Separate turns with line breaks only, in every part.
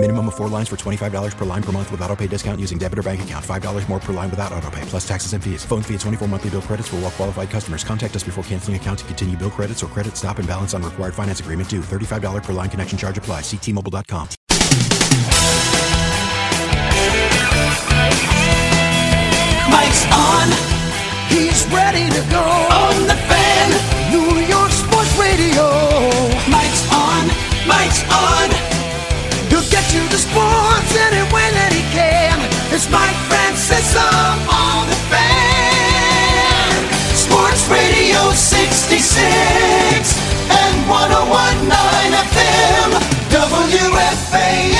Minimum of four lines for $25 per line per month with auto pay discount using debit or bank account. $5 more per line without auto pay, plus taxes and fees. Phone fee at 24 monthly bill credits for all well qualified customers. Contact us before canceling account to continue bill credits or credit stop and balance on required finance agreement due. $35 per line connection charge apply. Ctmobile.com.
Mike's on. He's ready to go. On the fan. New York Sports Radio. Mike's on. Mike's on. Sports any way that he can. It's Mike Francesa on the fan. Sports Radio 66 and 1019 FM. WFAN.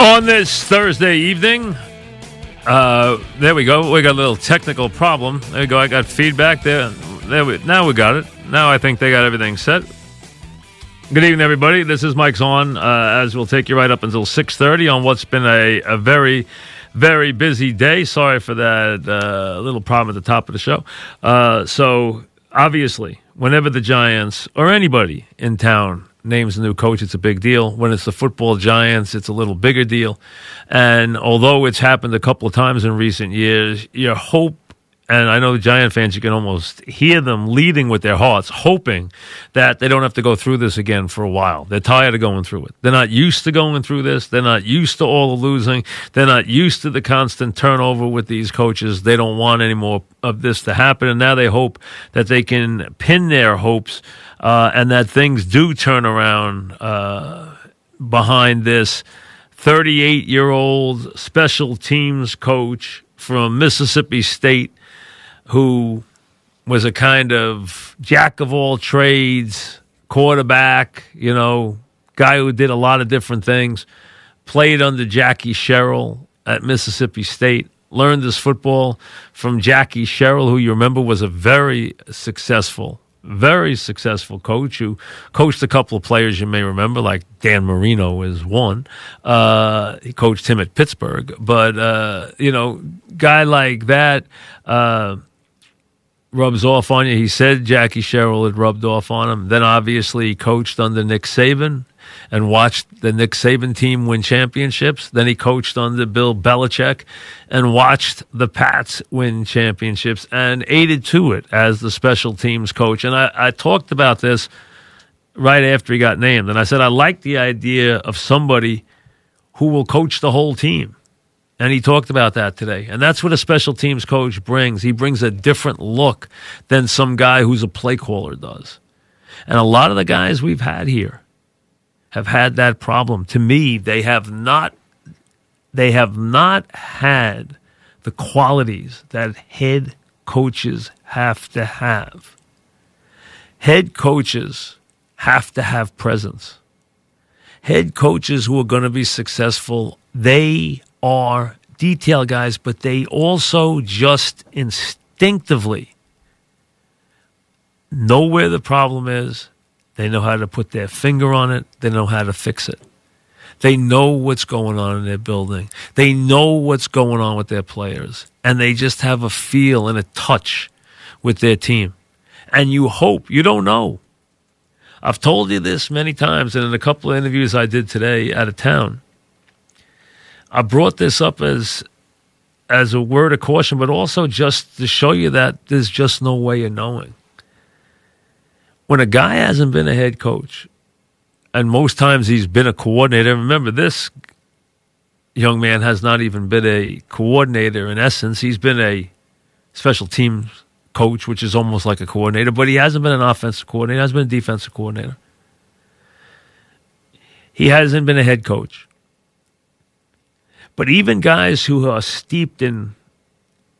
On this Thursday evening, uh, there we go. We got a little technical problem. There we go. I got feedback there. There we, now we got it. Now I think they got everything set. Good evening, everybody. This is Mike's on. Uh, as we'll take you right up until six thirty on what's been a, a very, very busy day. Sorry for that uh, little problem at the top of the show. Uh, so obviously, whenever the Giants or anybody in town names a new coach, it's a big deal. When it's the football giants, it's a little bigger deal. And although it's happened a couple of times in recent years, your hope, and I know the Giant fans, you can almost hear them leading with their hearts, hoping that they don't have to go through this again for a while. They're tired of going through it. They're not used to going through this. They're not used to all the losing. They're not used to the constant turnover with these coaches. They don't want any more of this to happen. And now they hope that they can pin their hopes uh, and that things do turn around uh, behind this 38 year old special teams coach from Mississippi State who was a kind of jack of all trades, quarterback, you know, guy who did a lot of different things, played under Jackie Sherrill at Mississippi State, learned his football from Jackie Sherrill, who you remember was a very successful very successful coach who coached a couple of players you may remember, like Dan Marino is one. Uh, he coached him at Pittsburgh, but uh, you know, guy like that uh, rubs off on you. He said Jackie Sherrill had rubbed off on him. Then obviously he coached under Nick Saban and watched the Nick Saban team win championships. Then he coached under Bill Belichick and watched the Pats win championships and aided to it as the special teams coach. And I, I talked about this right after he got named. And I said, I like the idea of somebody who will coach the whole team. And he talked about that today. And that's what a special teams coach brings. He brings a different look than some guy who's a play caller does. And a lot of the guys we've had here have had that problem. To me, they have not they have not had the qualities that head coaches have to have. Head coaches have to have presence. Head coaches who are going to be successful, they are detail guys, but they also just instinctively know where the problem is. They know how to put their finger on it. They know how to fix it. They know what's going on in their building. They know what's going on with their players. And they just have a feel and a touch with their team. And you hope, you don't know. I've told you this many times, and in a couple of interviews I did today out of town. I brought this up as as a word of caution, but also just to show you that there's just no way of knowing. When a guy hasn't been a head coach, and most times he's been a coordinator, remember this young man has not even been a coordinator in essence. He's been a special teams coach, which is almost like a coordinator, but he hasn't been an offensive coordinator, he hasn't been a defensive coordinator. He hasn't been a head coach. But even guys who are steeped in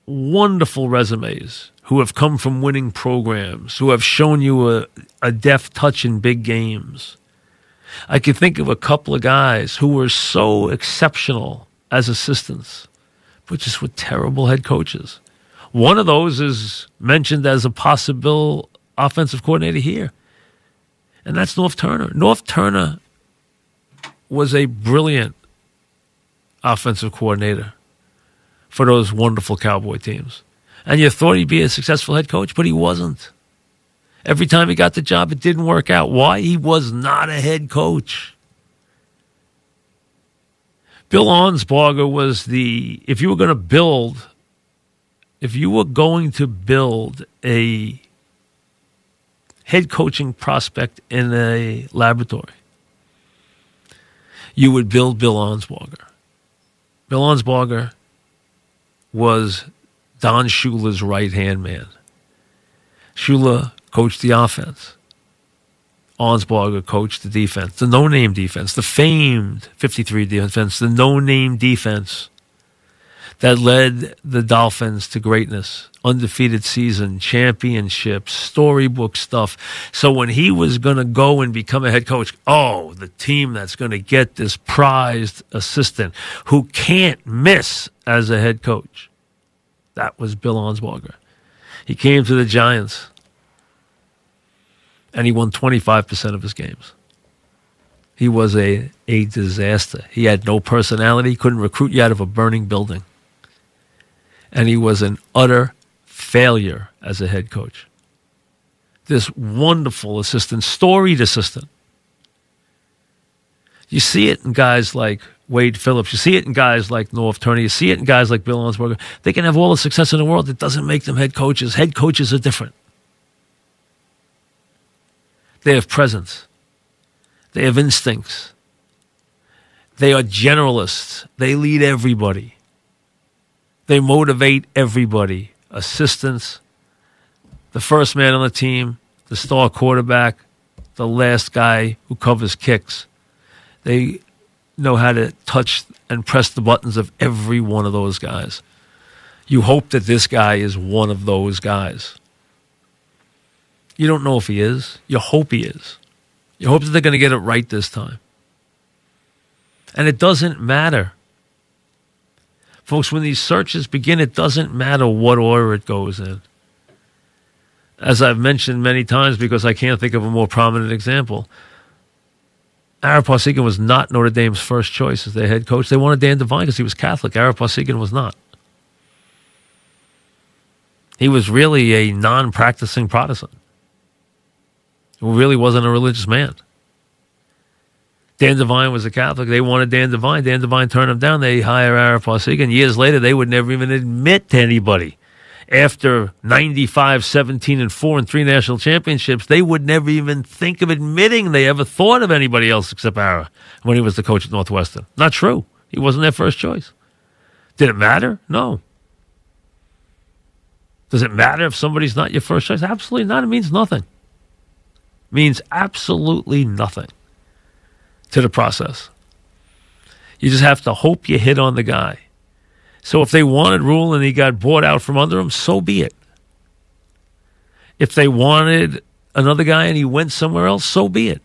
wonderful resumes, who have come from winning programs, who have shown you a, a deft touch in big games. I can think of a couple of guys who were so exceptional as assistants, but just with terrible head coaches. One of those is mentioned as a possible offensive coordinator here, and that's Norv Turner. Norv Turner was a brilliant offensive coordinator for those wonderful Cowboy teams. And you thought he'd be a successful head coach, but he wasn't. Every time he got the job, it didn't work out. Why? He was not a head coach. Bill Arnsparger was the, if you were going to build, if you were going to build a head coaching prospect in a laboratory, you would build Bill Arnsparger. Bill Arnsparger was Don Shula's right hand man. Shula coached the offense. Arnsparger coached the defense, the no name defense, the famed 53 defense, the no name defense that led the Dolphins to greatness, undefeated season, championships, storybook stuff. So when he was going to go and become a head coach, oh, the team that's going to get this prized assistant who can't miss as a head coach. That was Bill Arnsparger. He came to the Giants and he won 25% of his games. He was a, a disaster. He had no personality, couldn't recruit you out of a burning building. And he was an utter failure as a head coach. This wonderful assistant, storied assistant. You see it in guys like Wade Phillips. You see it in guys like Norv Turner. You see it in guys like Bill Arnsparger. They can have all the success in the world. It doesn't make them head coaches. Head coaches are different. They have presence. They have instincts. They are generalists. They lead everybody. They motivate everybody. Assistants, the first man on the team, the star quarterback, the last guy who covers kicks. They know how to touch and press the buttons of every one of those guys. You hope that this guy is one of those guys. You don't know if he is. You hope he is. You hope that they're going to get it right this time. And it doesn't matter. Folks, when these searches begin, it doesn't matter what order it goes in. As I've mentioned many times, because I can't think of a more prominent example, Ara Parseghian was not Notre Dame's first choice as their head coach. They wanted Dan Devine because he was Catholic. Ara Parseghian was not. He was really a non practicing Protestant who really wasn't a religious man. Dan Devine was a Catholic. They wanted Dan Devine. Dan Devine turned them down. They hire Ara Parseghian. Years later, they would never even admit to anybody. After 95, 17, and 4 and three national championships, they would never even think of admitting they ever thought of anybody else except Ara when he was the coach at Northwestern. Not true. He wasn't their first choice. Did it matter? No. Does it matter if somebody's not your first choice? Absolutely not. It means nothing It means absolutely nothing to the process. You just have to hope you hit on the guy. So if they wanted Rhule and he got bought out from under him, so be it. If they wanted another guy and he went somewhere else, so be it.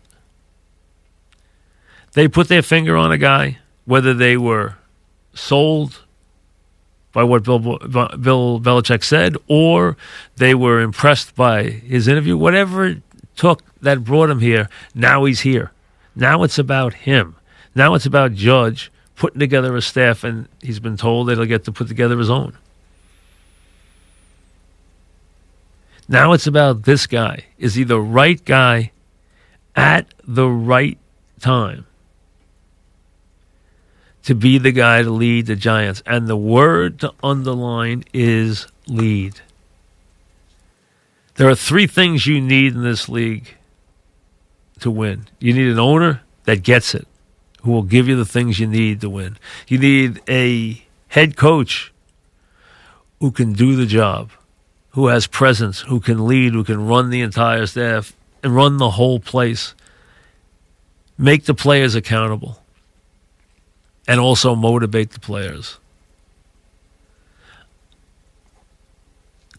They put their finger on a guy, whether they were sold by what Bill, Bill Belichick said or they were impressed by his interview, whatever it took that brought him here. Now he's here. Now it's about him. Now it's about Judge putting together a staff, and he's been told that he'll get to put together his own. Now it's about this guy. Is he the right guy at the right time to be the guy to lead the Giants? And the word to underline is lead. There are three things you need in this league to win. You need an owner that gets it, who will give you the things you need to win. You need a head coach who can do the job, who has presence, who can lead, who can run the entire staff and run the whole place. Make the players accountable and also motivate the players.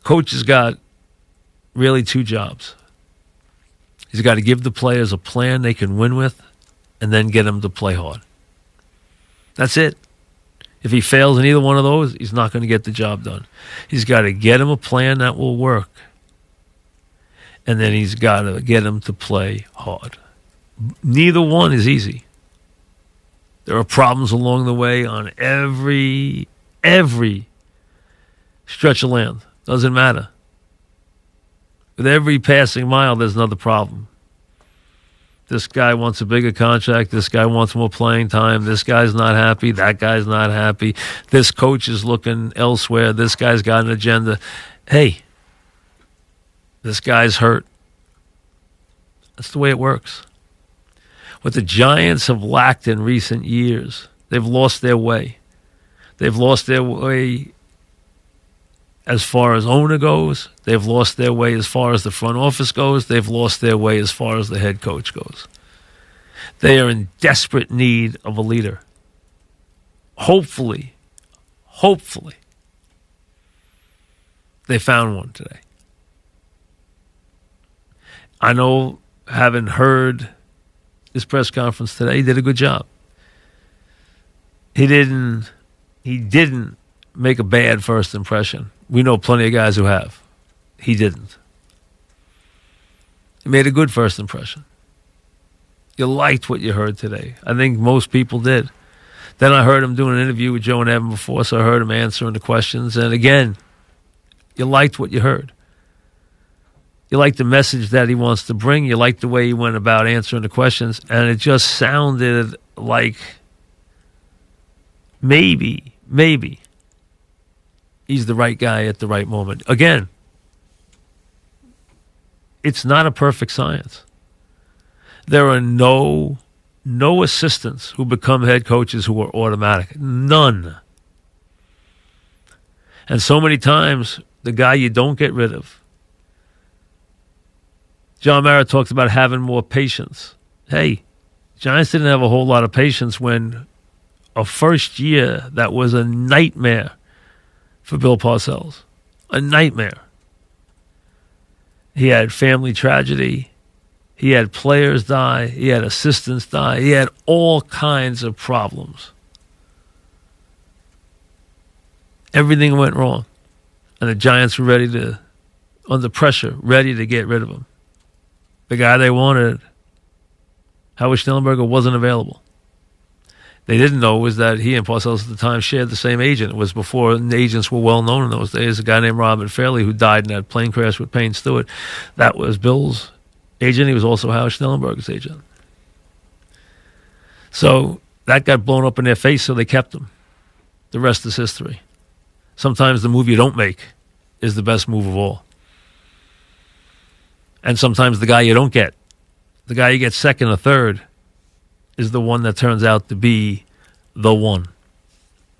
Coach has got really two jobs. He's got to give the players a plan they can win with and then get them to play hard. That's it. If he fails in either one of those, he's not going to get the job done. He's got to get him a plan that will work. And then he's got to get him to play hard. Neither one is easy. There are problems along the way on every every stretch of land. Doesn't matter. With every passing mile, there's another problem. This guy wants a bigger contract. This guy wants more playing time. This guy's not happy. That guy's not happy. This coach is looking elsewhere. This guy's got an agenda. Hey, this guy's hurt. That's the way it works. What the Giants have lacked in recent years, they've lost their way. They've lost their way as far as owner goes. They've lost their way as far as the front office goes. They've lost their way as far as the head coach goes. They are in desperate need of a leader. Hopefully, hopefully, they found one today. I know, having heard his press conference today, he did a good job. He didn't. He didn't make a bad first impression. We know plenty of guys who have. He didn't. He made a good first impression. You liked what you heard today. I think most people did. Then I heard him doing an interview with Joe and Evan before, so I heard him answering the questions. And again, you liked what you heard. You liked the message that he wants to bring. You liked the way he went about answering the questions. And it just sounded like maybe, maybe he's the right guy at the right moment. Again, it's not a perfect science. There are no no assistants who become head coaches who are automatic. None. And so many times the guy you don't get rid of. John Mara talks about having more patience. Hey, Giants didn't have a whole lot of patience when a first year that was a nightmare for Bill Parcells. A nightmare. He had family tragedy. He had players die. He had assistants die. He had all kinds of problems. Everything went wrong. And the Giants were ready to, under pressure, ready to get rid of him. The guy they wanted, Howard Schnellenberger, wasn't available they didn't know was that he and Parcells at the time shared the same agent. It was before agents were well known in those days. A guy named Robert Fraley who died in that plane crash with Payne Stewart. That was Bill's agent. He was also Howard Schnellenberger's agent. So that got blown up in their face, so they kept him. The rest is history. Sometimes the move you don't make is the best move of all. And sometimes the guy you don't get, the guy you get second or third, is the one that turns out to be the one.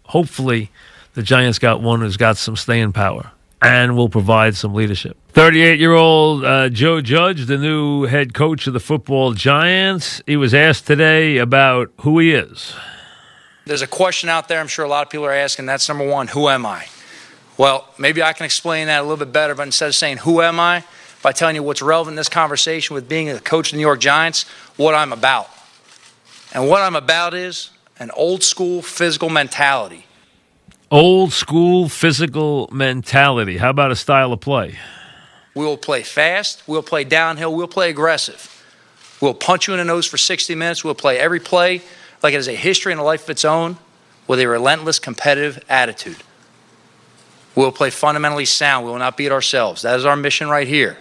Hopefully, the Giants got one who's got some staying power and will provide some leadership. 38 year old uh, Joe Judge, the new head coach of the football Giants, he was asked today about who he is.
There's a question out there I'm sure a lot of people are asking. That's number one Who am I? Well, maybe I can explain that a little bit better, but instead of saying who am I, by telling you what's relevant in this conversation with being a coach of the New York Giants, what I'm about. And what I'm about is an old school physical mentality.
Old school physical mentality. How about a style of play?
We will play fast, we'll play downhill, we'll play aggressive. We'll punch you in the nose for 60 minutes, we'll play every play like it has a history and a life of its own with a relentless competitive attitude. We'll play fundamentally sound. We will not beat ourselves. That is our mission right here.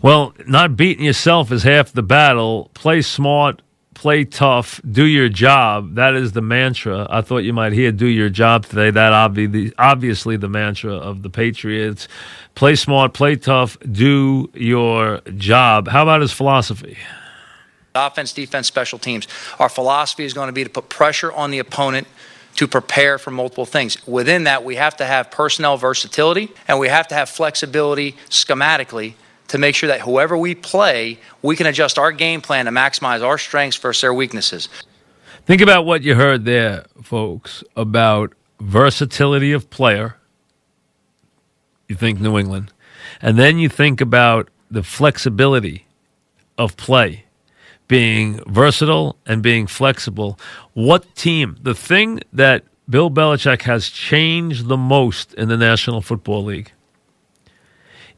Well, not beating yourself is half the battle. Play smart, play tough, do your job. That is the mantra. I thought you might hear "do your job" today. That obviously, obviously, the mantra of the Patriots: play smart, play tough, do your job. How about his philosophy?
Offense, defense, special teams. Our philosophy is going to be to put pressure on the opponent to prepare for multiple things. Within that, we have to have personnel versatility and we have to have flexibility schematically to make sure that whoever we play, we can adjust our game plan to maximize our strengths versus their weaknesses.
Think about what you heard there, folks, about versatility of player. You think New England. And then you think about the flexibility of play, being versatile and being flexible. What team, the thing that Bill Belichick has changed the most in the National Football League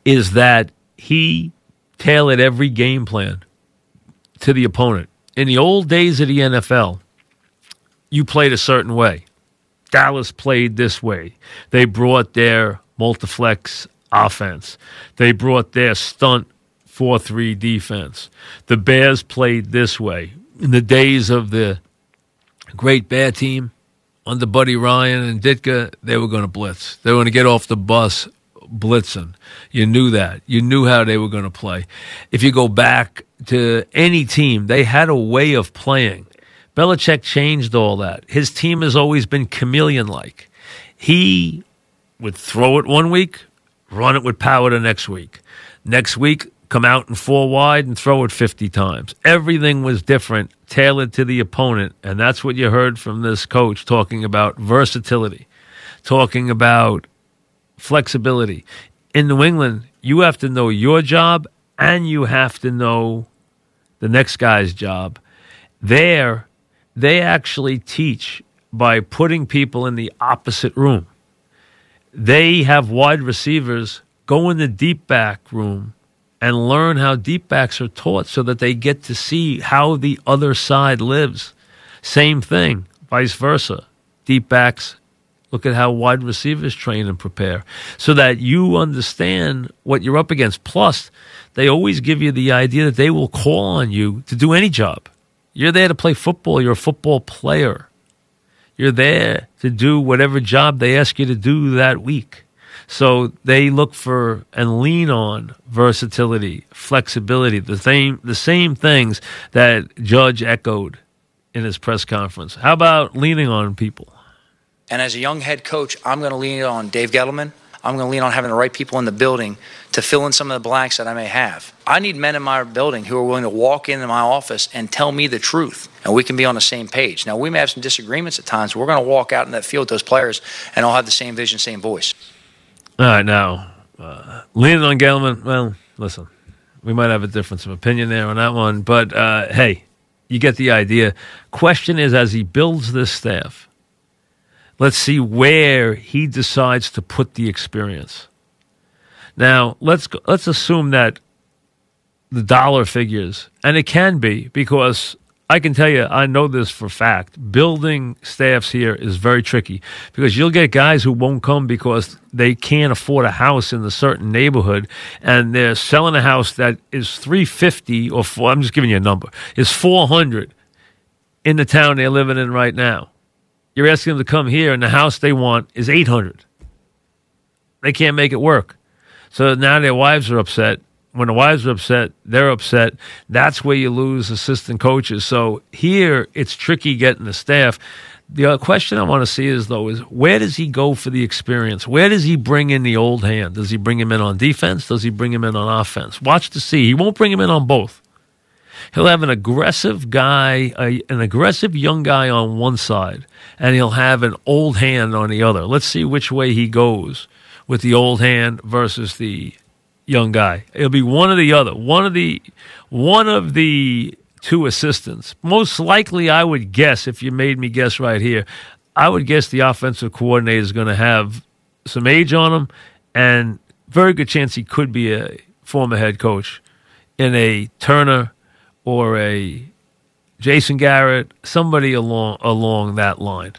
is that he tailored every game plan to the opponent. In the old days of the NFL, you played a certain way. Dallas played this way. They brought their multiflex offense. They brought their stunt 4 3 defense. The Bears played this way. In the days of the great Bear team under Buddy Ryan and Ditka, they were going to blitz. They were going to get off the bus blitzing. You knew that. You knew how they were going to play. If you go back to any team, they had a way of playing. Belichick changed all that. His team has always been chameleon like. He would throw it one week, run it with power the next week. Next week, come out and four wide and throw it 50 times. Everything was different, tailored to the opponent. And that's what you heard from this coach talking about versatility, talking about flexibility. In New England, you have to know your job and you have to know the next guy's job. There, they actually teach by putting people in the opposite room. They have wide receivers go in the deep back room and learn how deep backs are taught so that they get to see how the other side lives. Same thing, vice versa. Deep backs look at how wide receivers train and prepare so that you understand what you're up against. Plus, they always give you the idea that they will call on you to do any job. You're there to play football, you're a football player. You're there to do whatever job they ask you to do that week. So they look for and lean on versatility, flexibility, the same the same things that Judge echoed in his press conference. How about leaning on people?
And as a young head coach, I'm going to lean on Dave Gettleman. I'm going to lean on having the right people in the building to fill in some of the blanks that I may have. I need men in my building who are willing to walk into my office and tell me the truth, and we can be on the same page. Now, we may have some disagreements at times, we're going to walk out in that field with those players and all have the same vision, same voice.
All right, now, uh, leaning on Gettleman, well, listen, we might have a difference of opinion there on that one, but uh, hey, you get the idea. Question is, as he builds this staff, let's see where he decides to put the experience. Now, let's go, let's assume that the dollar figures, and it can be because I can tell you, I know this for fact. Building staffs here is very tricky because you'll get guys who won't come because they can't afford a house in a certain neighborhood, and they're selling a house that is three fifty or four, I'm just giving you a number is four hundred in the town they're living in right now. You're asking them to come here, and the house they want is eight hundred. They can't make it work. So now their wives are upset. When the wives are upset, they're upset. That's where you lose assistant coaches. So here it's tricky getting the staff. The question I want to see is though is where does he go for the experience? Where does he bring in the old hand? Does he bring him in on defense? Does he bring him in on offense? Watch to see. He won't bring him in on both. He'll have an aggressive guy, a, an aggressive young guy on one side, and he'll have an old hand on the other. Let's see which way he goes with the old hand versus the young guy. It'll be one or the other. One of the one of the two assistants. Most likely, I would guess if you made me guess right here, I would guess the offensive coordinator is going to have some age on him, and very good chance he could be a former head coach in a Turner or a Jason Garrett, somebody along along that line.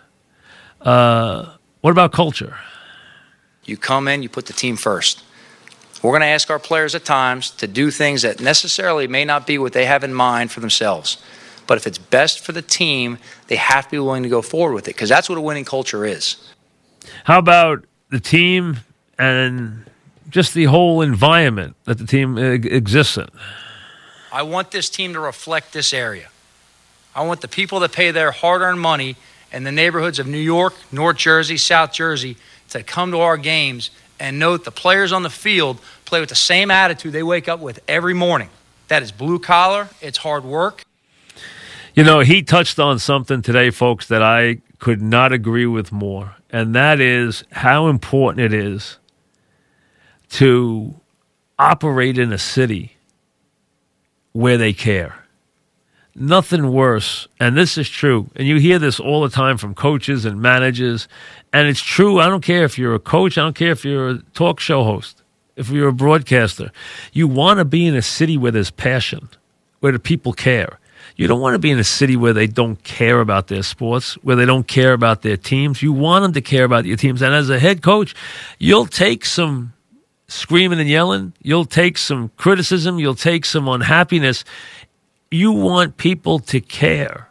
Uh, what about culture?
You come in, you put the team first. We're going to ask our players at times to do things that necessarily may not be what they have in mind for themselves. But if it's best for the team, they have to be willing to go forward with it because that's what a winning culture is.
How about the team and just the whole environment that the team exists in?
I want this team to reflect this area. I want the people that pay their hard earned money in the neighborhoods of New York, North Jersey, South Jersey to come to our games and note the players on the field play with the same attitude they wake up with every morning. That is blue collar, it's hard work.
You know, he touched on something today, folks, that I could not agree with more, and that is how important it is to operate in a city where they care. Nothing worse, and this is true, and you hear this all the time from coaches and managers, and it's true. I don't care if you're a coach, I don't care if you're a talk show host, if you're a broadcaster. You want to be in a city where there's passion, where the people care. You don't want to be in a city where they don't care about their sports, where they don't care about their teams. You want them to care about your teams. And as a head coach, you'll take some screaming and yelling, you'll take some criticism, you'll take some unhappiness. You want people to care.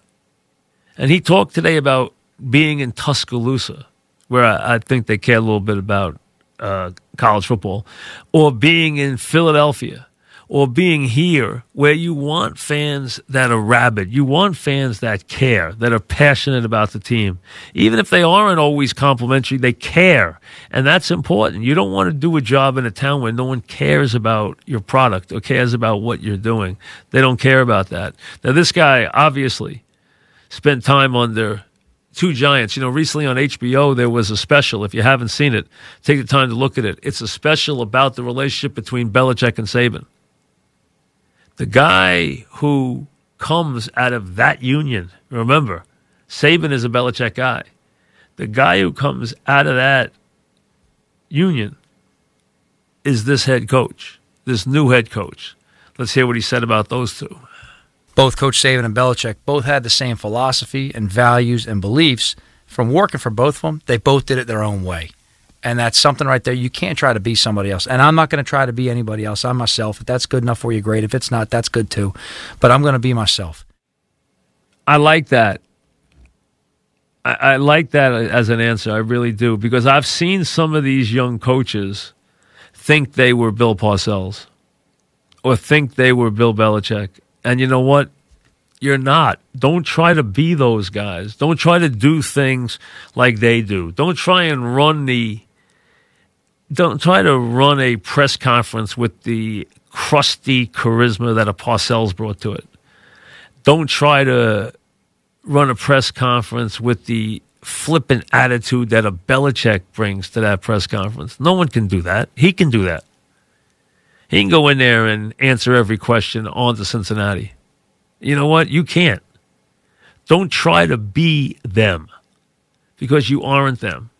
And he talked today about being in Tuscaloosa, where I, I think they care a little bit about uh, college football, or being in Philadelphia or being here where you want fans that are rabid. You want fans that care, that are passionate about the team. Even if they aren't always complimentary, they care. And that's important. You don't want to do a job in a town where no one cares about your product or cares about what you're doing. They don't care about that. Now, this guy obviously spent time under two giants. You know, recently on HBO, there was a special. If you haven't seen it, take the time to look at it. It's a special about the relationship between Belichick and Saban the guy who comes out of that union, remember, Saban is a Belichick guy. The guy who comes out of that union is this head coach, this new head coach. Let's hear what he said about those two.
Both Coach Saban and Belichick both had the same philosophy and values and beliefs. From working for both of them, they both did it their own way. And that's something right there. You can't try to be somebody else. And I'm not going to try to be anybody else. I'm myself. If that's good enough for you, great. If it's not, that's good too. But I'm going to be myself.
I like that. I, I like that as an answer. I really do. Because I've seen some of these young coaches think they were Bill Parcells or think they were Bill Belichick. And you know what? You're not. Don't try to be those guys. Don't try to do things like they do. Don't try and run the don't try to run a press conference with the crusty charisma that a Parcells brought to it. Don't try to run a press conference with the flippant attitude that a Belichick brings to that press conference. No one can do that. He can do that. He can go in there and answer every question on to Cincinnati. You know what? You can't. Don't try to be them because you aren't them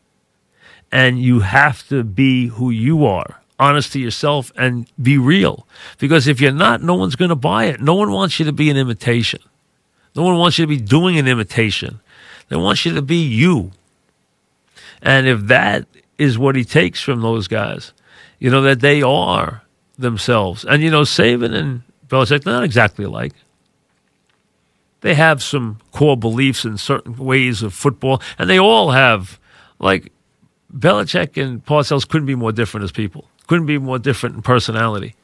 and you have to be who you are honest to yourself and be real. Because if you're not no one's going to buy it. No one wants you to be an imitation. No one wants you to be doing an imitation. They want you to be you. And if that is what he takes from those guys you know that they are themselves. And you know Saban and Belichick they're not exactly alike. They have some core beliefs in certain ways of football and they all have like Belichick and Parcells couldn't be more different as people. Couldn't be more different in personality.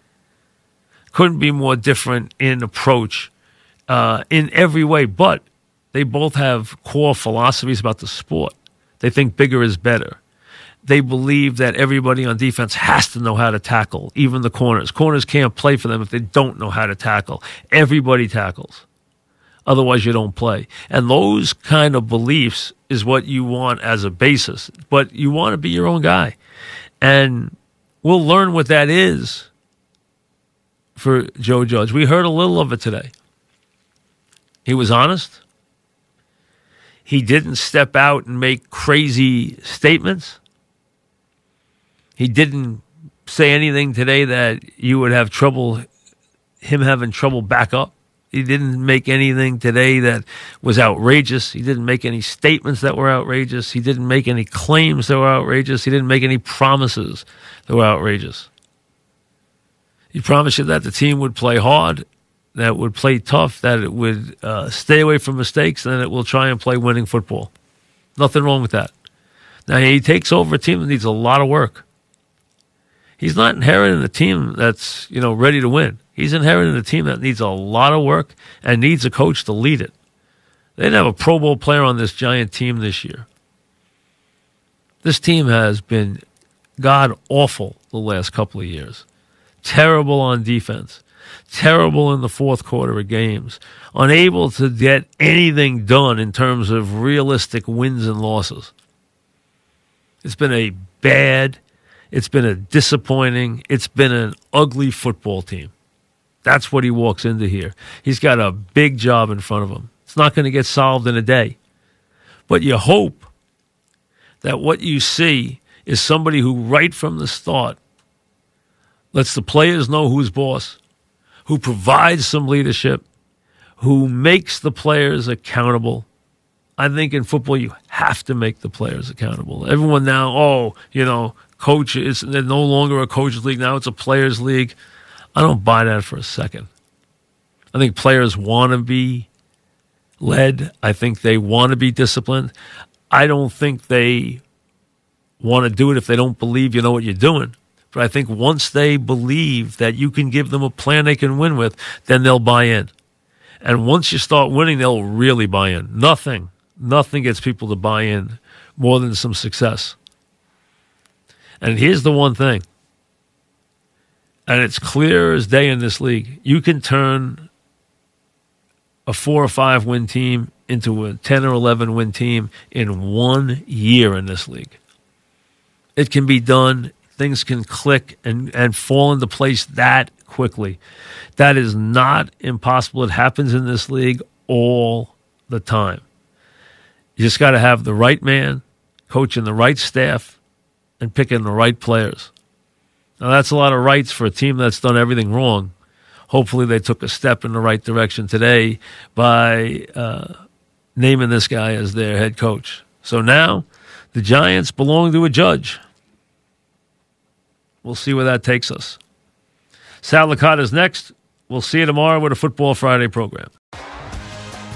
Couldn't be more different in approach uh, in every way. But they both have core philosophies about the sport. They think bigger is better. They believe that everybody on defense has to know how to tackle, even the corners. Corners can't play for them if they don't know how to tackle. Everybody tackles. Otherwise, you don't play. And those kind of beliefs is what you want as a basis. But you want to be your own guy. And we'll learn what that is for Joe Judge. We heard a little of it today. He was honest. He didn't step out and make crazy statements. He didn't say anything today that you would have trouble, him having trouble back up. He didn't make anything today that was outrageous. He didn't make any statements that were outrageous. He didn't make any claims that were outrageous. He didn't make any promises that were outrageous. He promised you that the team would play hard, that would play tough, that it would uh, stay away from mistakes, and that it will try and play winning football. Nothing wrong with that. Now, he takes over a team that needs a lot of work. He's not inheriting a team that's, you know, ready to win. He's inheriting a team that needs a lot of work and needs a coach to lead it. They didn't have a Pro Bowl player on this giant team this year. This team has been god awful the last couple of years. Terrible on defense, terrible in the fourth quarter of games, unable to get anything done in terms of realistic wins and losses. It's been a bad, it's been a disappointing, it's been an ugly football team. That's what he walks into here. He's got a big job in front of him. It's not going to get solved in a day. But you hope that what you see is somebody who, right from the start, lets the players know who's boss, who provides some leadership, who makes the players accountable. I think in football you have to make the players accountable. Everyone now, oh, you know, coach is no longer a coaches league now; it's a players league. I don't buy that for a second. I think players want to be led. I think they want to be disciplined. I don't think they want to do it if they don't believe you know what you're doing. But I think once they believe that you can give them a plan they can win with, then they'll buy in. And once you start winning, they'll really buy in. Nothing, nothing gets people to buy in more than some success. And here's the one thing, and it's clear as day in this league you can turn a four or five win team into a 10 or 11 win team in one year in this league. It can be done. Things can click and, and fall into place that quickly. That is not impossible. It happens in this league all the time. You just got to have the right man, coaching the right staff, and picking the right players. Now, that's a lot of rights for a team that's done everything wrong. Hopefully, they took a step in the right direction today by uh, naming this guy as their head coach. So now the Giants belong to a judge. We'll see where that takes us. Sal Licata is next. We'll see you tomorrow with a Football Friday program.